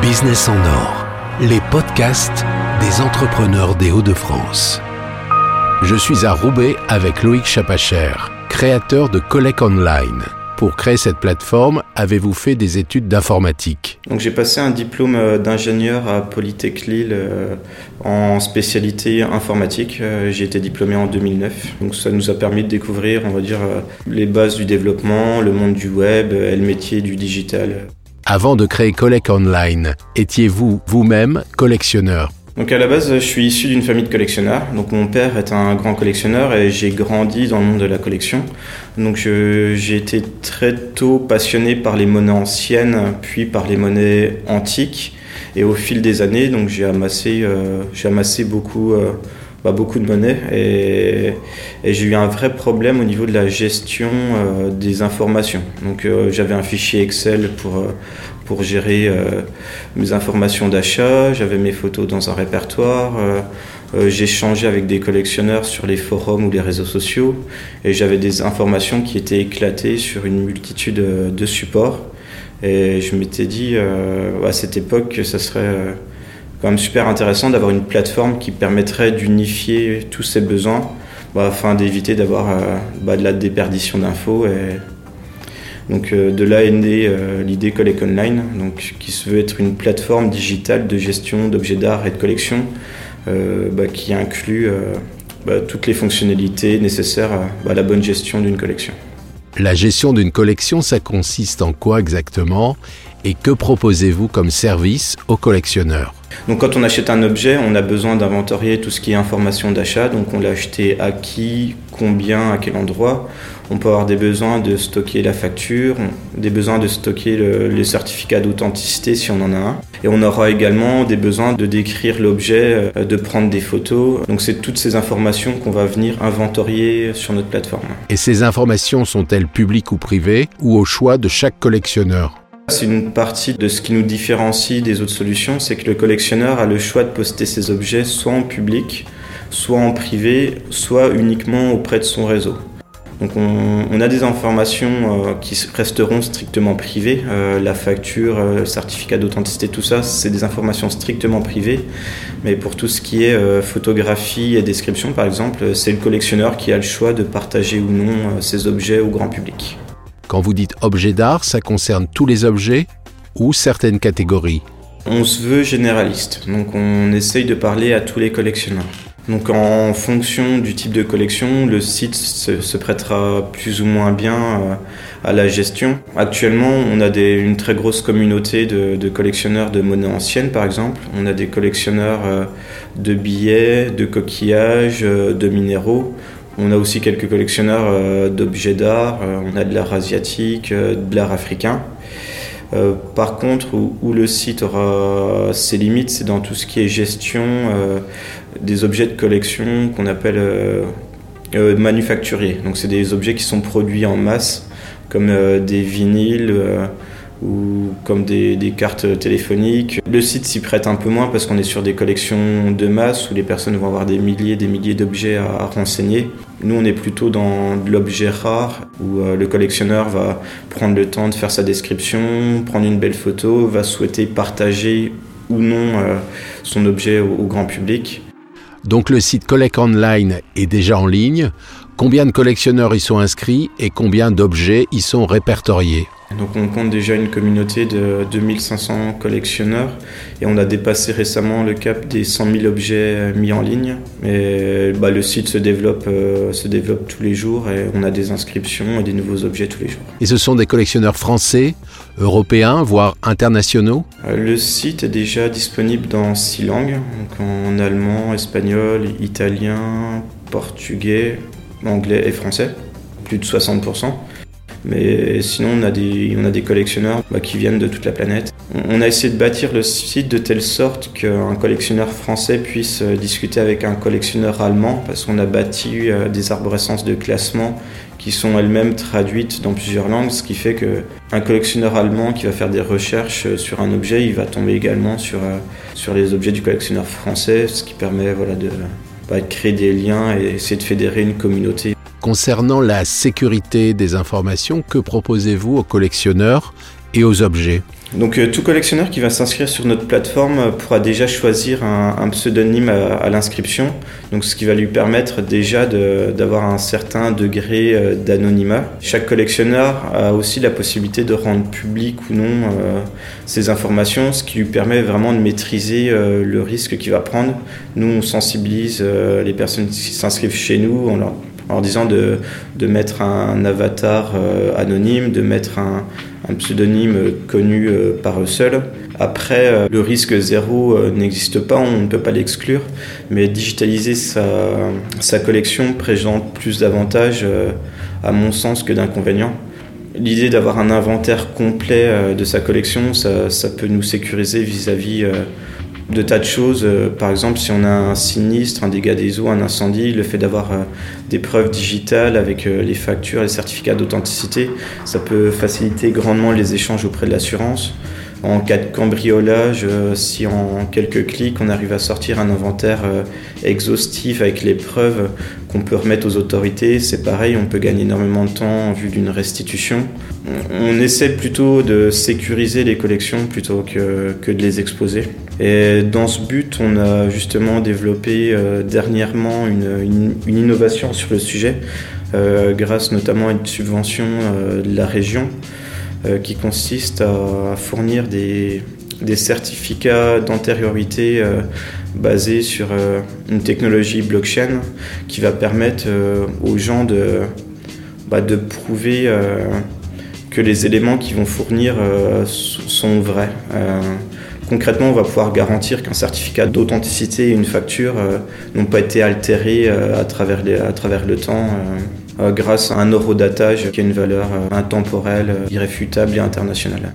Business en or, les podcasts des entrepreneurs des Hauts-de-France. Je suis à Roubaix avec Loïc Chapacher, créateur de Collect Online. Pour créer cette plateforme, avez-vous fait des études d'informatique? Donc j'ai passé un diplôme euh, d'ingénieur à Polytech Lille euh, en spécialité informatique. Euh, j'ai été diplômé en 2009. Donc ça nous a permis de découvrir, on va dire, les bases du développement, le monde du web et le métier du digital. Avant de créer Collect Online, étiez-vous vous-même collectionneur? Donc à la base, je suis issu d'une famille de collectionneurs. Donc mon père est un grand collectionneur et j'ai grandi dans le monde de la collection. Donc j'ai été très tôt passionné par les monnaies anciennes, puis par les monnaies antiques. Et au fil des années, j'ai amassé, euh, amassé beaucoup, euh, beaucoup de monnaies et, j'ai eu un vrai problème au niveau de la gestion euh, des informations. Donc j'avais un fichier Excel pour pour gérer euh, mes informations d'achat, j'avais mes photos dans un répertoire, euh, euh, j'échangeais avec des collectionneurs sur les forums ou les réseaux sociaux et j'avais des informations qui étaient éclatées sur une multitude de supports. Et je m'étais dit à cette époque que ça serait quand même super intéressant d'avoir une plateforme qui permettrait d'unifier tous ces besoins bah, afin d'éviter d'avoir bah, de la déperdition d'infos et donc euh, de là est née euh, l'idée Collect Online, donc, qui se veut être une plateforme digitale de gestion d'objets d'art et de collection euh, bah, qui inclut toutes les fonctionnalités nécessaires à la bonne gestion d'une collection. La gestion d'une collection, ça consiste en quoi exactement? Et que proposez-vous comme service aux collectionneurs donc quand on achète un objet, on a besoin d'inventorier tout ce qui est information d'achat. Donc on l'a acheté à qui, combien, à quel endroit. On peut avoir des besoins de stocker la facture, des besoins de stocker le, les certificats d'authenticité si on en a un. Et on aura également des besoins de décrire l'objet, euh, de prendre des photos. Donc c'est toutes ces informations qu'on va venir inventorier sur notre plateforme. Et ces informations sont-elles publiques ou privées ou au choix de chaque collectionneur c'est une partie de ce qui nous différencie des autres solutions, c'est que le collectionneur a le choix de poster ses objets soit en public, soit en privé, soit uniquement auprès de son réseau. Donc on, a des informations euh, qui resteront strictement privées. Euh, la facture, euh, le certificat d'authenticité, tout ça, c'est des informations strictement privées. Mais pour tout ce qui est photographie et description, par exemple, c'est le collectionneur qui a le choix de partager ou non ses objets au grand public. Quand vous dites objet d'art, ça concerne tous les objets ou certaines catégories? On se veut généraliste, donc on essaye de parler à tous les collectionneurs. Donc en fonction du type de collection, le site se, prêtera plus ou moins bien euh, à la gestion. Actuellement, on a une très grosse communauté de, collectionneurs de monnaie ancienne, par exemple. On a des collectionneurs euh, de billets, de coquillages, euh, de minéraux. On a aussi quelques collectionneurs euh, d'objets d'art, euh, on a de l'art asiatique, euh, de l'art africain. par contre, où, le site aura ses limites, c'est dans tout ce qui est gestion des objets de collection qu'on appelle manufacturiers. Donc c'est des objets qui sont produits en masse, comme des vinyles ou comme des, cartes téléphoniques. Le site s'y prête un peu moins parce qu'on est sur des collections de masse où les personnes vont avoir des milliers et des milliers d'objets à, renseigner. Nous, on est plutôt dans de l'objet rare où euh, le collectionneur va prendre le temps de faire sa description, prendre une belle photo, va souhaiter partager ou non euh, son objet au grand public. Donc le site Collect Online est déjà en ligne. Combien de collectionneurs y sont inscrits et combien d'objets y sont répertoriés? Donc on compte déjà une communauté de 2500 collectionneurs et on a dépassé récemment le cap des 100 000 objets mis en ligne. Et bah, le site se développe, euh, se développe tous les jours et on a des inscriptions et des nouveaux objets tous les jours. Et ce sont des collectionneurs français, européens, voire internationaux? Euh, Le site est déjà disponible dans six langues, en allemand, espagnol, italien, portugais, anglais et français, plus de 60%. Mais sinon, on a des, on a des collectionneurs bah, qui viennent de toute la planète. On a essayé de bâtir le site de telle sorte qu'un collectionneur français puisse euh, discuter avec un collectionneur allemand, parce qu'on a bâti euh, des arborescences de classement qui sont elles-mêmes traduites dans plusieurs langues, ce qui fait qu'un collectionneur allemand qui va faire des recherches euh, sur un objet, il va tomber également sur, sur les objets du collectionneur français, ce qui permet voilà, de, bah, de créer des liens et essayer de fédérer une communauté. Concernant la sécurité des informations, que proposez-vous aux collectionneurs et aux objets? Donc euh, tout collectionneur qui va s'inscrire sur notre plateforme euh, pourra déjà choisir un, pseudonyme à, l'inscription, donc ce qui va lui permettre déjà d'avoir un certain degré euh, d'anonymat. Chaque collectionneur a aussi la possibilité de rendre public ou non ses informations, ce qui lui permet vraiment de maîtriser le risque qu'il va prendre. Nous, on sensibilise les personnes qui s'inscrivent chez nous leur en disant de, de mettre un avatar euh, anonyme, de mettre un, pseudonyme connu euh, par eux seuls. Après, euh, le risque zéro n'existe pas, on ne peut pas l'exclure, mais digitaliser sa, sa collection présente plus d'avantages, à mon sens, que d'inconvénients. L'idée d'avoir un inventaire complet de sa collection, ça, ça peut nous sécuriser vis-à-vis de tas de choses. Euh, par exemple, si on a un sinistre, un dégât des eaux, un incendie, le fait d'avoir euh, des preuves digitales avec euh, les factures, les certificats d'authenticité, ça peut faciliter grandement les échanges auprès de l'assurance. En cas de cambriolage, si en quelques clics on arrive à sortir un inventaire exhaustif avec les preuves qu'on peut remettre aux autorités, c'est pareil, on peut gagner énormément de temps en vue d'une restitution. On essaie plutôt de sécuriser les collections plutôt que, de les exposer. Et dans ce but, on a justement développé euh, dernièrement une, innovation sur le sujet, euh, grâce notamment à une subvention euh, de la région qui consiste à fournir des, certificats d'antériorité basés sur une technologie blockchain qui va permettre aux gens de, bah, prouver que les éléments qu'ils vont fournir sont vrais. Concrètement, on va pouvoir garantir qu'un certificat d'authenticité et une facture euh, n'ont pas été altérés euh, à, travers le temps euh, grâce à un eurodatage qui a une valeur intemporelle, irréfutable et internationale.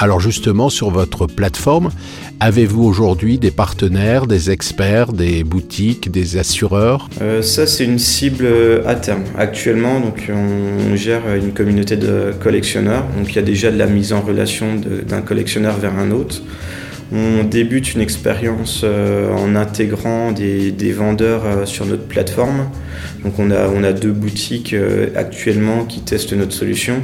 Alors justement, sur votre plateforme, avez-vous aujourd'hui des partenaires, des experts, des boutiques, des assureurs? Ça, c'est une cible à terme. Actuellement, donc, on gère une communauté de collectionneurs. Donc, il y a déjà de la mise en relation d'un collectionneur vers un autre. On débute une expérience euh, en intégrant des, vendeurs euh, sur notre plateforme. On a, deux boutiques euh, actuellement qui testent notre solution.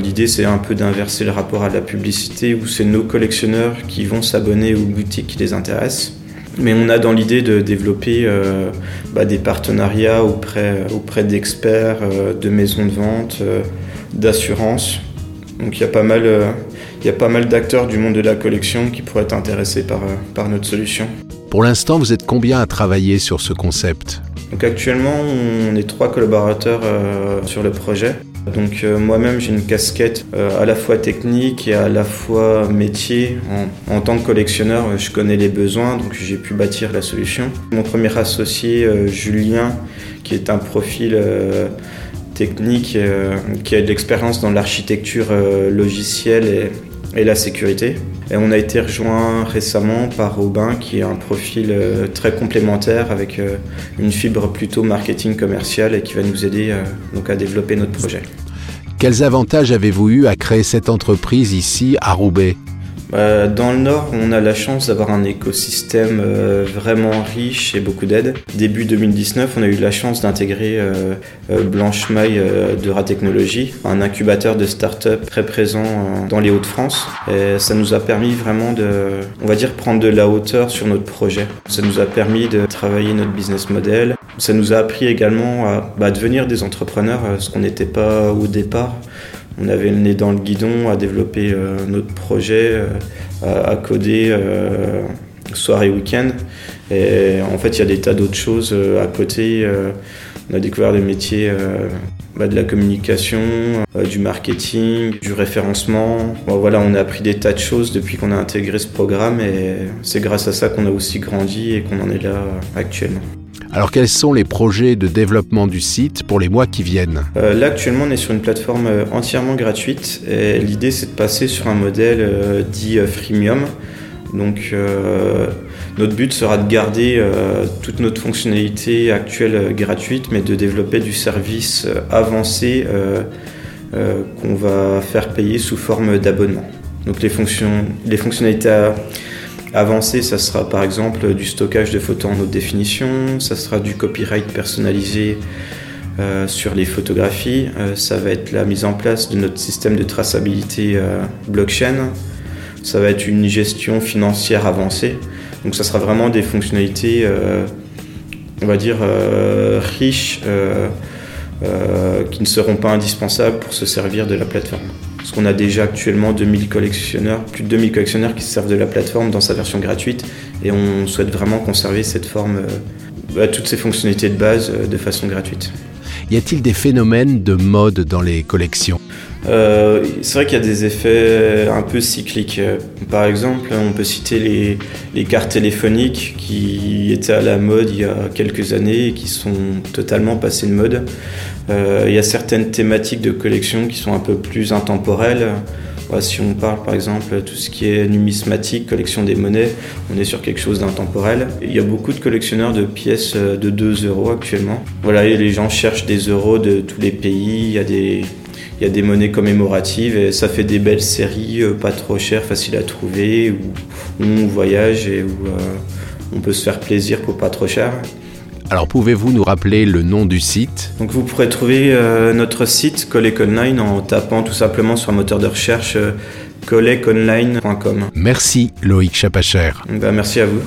L'idée c'est un peu d'inverser le rapport à la publicité où c'est nos collectionneurs qui vont s'abonner aux boutiques qui les intéressent. Mais on a dans l'idée de développer bah, des partenariats auprès, auprès d'experts, de maisons de vente, d'assurances. Donc il y a pas mal il y a pas mal d'acteurs du monde de la collection qui pourraient être intéressés par, euh, par notre solution. Pour l'instant, vous êtes combien à travailler sur ce concept? Donc actuellement, on est trois collaborateurs euh, sur le projet. Donc euh, moi-même, j'ai une casquette à la fois technique et à la fois métier. En, en, tant que collectionneur, je connais les besoins, donc j'ai pu bâtir la solution. Mon premier associé, Julien, qui est un profil technique, qui a de l'expérience dans l'architecture logicielle et, et la sécurité. Et on a été rejoint récemment par Aubin qui est un profil euh, très complémentaire avec euh, une fibre plutôt marketing commercial et qui va nous aider euh, à développer notre projet. Quels avantages avez-vous eu à créer cette entreprise ici à Roubaix? Dans le Nord, on a la chance d'avoir un écosystème euh, vraiment riche et beaucoup d'aide. Début 2019, on a eu la chance d'intégrer euh, euh, Blanche Maille de Ratechnologie, un incubateur de start-up très présent dans les Hauts-de-France. Et ça nous a permis vraiment de, on va dire, prendre de la hauteur sur notre projet. Ça nous a permis de travailler notre business model. Ça nous a appris également à bah, devenir des entrepreneurs, ce qu'on n'était pas au départ on avait le nez dans le guidon à développer euh, notre projet, euh, à, coder euh, soir et week-end. Et en fait, il y a des tas d'autres choses à côté. on a découvert des métiers bah, de la communication, du marketing, du référencement. voilà, on a appris des tas de choses depuis qu'on a intégré ce programme et c'est grâce à ça qu'on a aussi grandi et qu'on en est là actuellement. Alors quels sont les projets de développement du site pour les mois qui viennent? Euh, Là actuellement on est sur une plateforme euh, entièrement gratuite et l'idée c'est de passer sur un modèle euh, dit freemium. Donc notre but sera de garder toute notre fonctionnalité actuelle gratuite mais de développer du service avancé qu'on va faire payer sous forme d'abonnement. Donc les, fonctions, les fonctionnalités Avancé, ça sera par exemple du stockage de photos en haute définition, ça sera du copyright personnalisé sur les photographies, ça va être la mise en place de notre système de traçabilité blockchain. Ça va être une gestion financière avancée. Donc ça sera vraiment des fonctionnalités, on va dire, riches euh, qui ne seront pas indispensables pour se servir de la plateforme. Parce qu'on a déjà actuellement 2000 collectionneurs, plus de 2000 collectionneurs qui se servent de la plateforme dans sa version gratuite et on souhaite vraiment conserver cette forme, euh, bah, toutes ces fonctionnalités de base euh, de façon gratuite. Y a-t-il des phénomènes de mode dans les collections? Euh, c'est vrai qu'il y a des effets un peu cycliques. Par exemple, on peut citer les, cartes téléphoniques qui étaient à la mode il y a quelques années et qui sont totalement passées de mode. Euh, il y a certaines thématiques de collection qui sont un peu plus intemporelles. Si on parle par exemple tout ce qui est numismatique, collection des monnaies, on est sur quelque chose d'intemporel. Il y a beaucoup de collectionneurs de pièces de 2 euros actuellement. Voilà, et les gens cherchent des euros de tous les pays. Il y a des il y a des monnaies commémoratives et ça fait des belles séries, euh, pas trop chères, faciles à trouver, où, on voyage et où euh, on peut se faire plaisir pour pas trop cher. Alors pouvez-vous nous rappeler le nom du site? Donc vous pourrez trouver euh, notre site Collect Online en tapant tout simplement sur un moteur de recherche collectonline.com. Merci Loïc Chapacher. Ben, merci à vous.